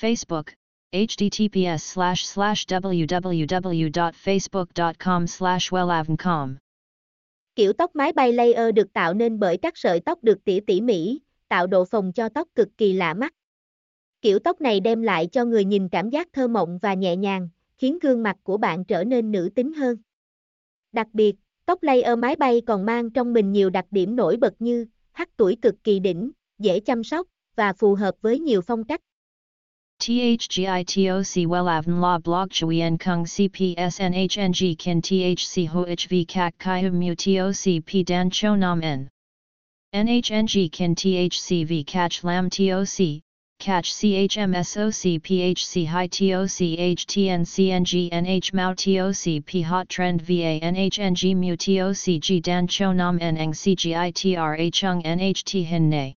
Facebook, https slash slash www.facebook.com slash wellavncom. Kiểu tóc mái bay layer được tạo nên bởi các sợi tóc được tỉa tỉ mỉ, tạo độ phồng cho tóc cực kỳ lạ mắt. Kiểu tóc này đem lại cho người nhìn cảm giác thơ mộng và nhẹ nhàng, khiến gương mặt của bạn trở nên nữ tính hơn. Đặc biệt, tóc layer mái bay còn mang trong mình nhiều đặc điểm nổi bật như hắc tuổi cực kỳ đỉnh, dễ chăm sóc và phù hợp với nhiều phong cách. THGITOC Welavn La Blog Chuyen Kung CPSNHNG Kin THC HOHV Kak Kai Mu TOC P Dan Cho Nam N NHNG Kin THCV Catch Lam TOC Catch CHMSOC PHC High TOC HTN CNG NH Mao TOC P Hot Trend VA NHNG Mu TOC G Dan Cho Nam N Eng CGITRA Chung NHT Hin Nay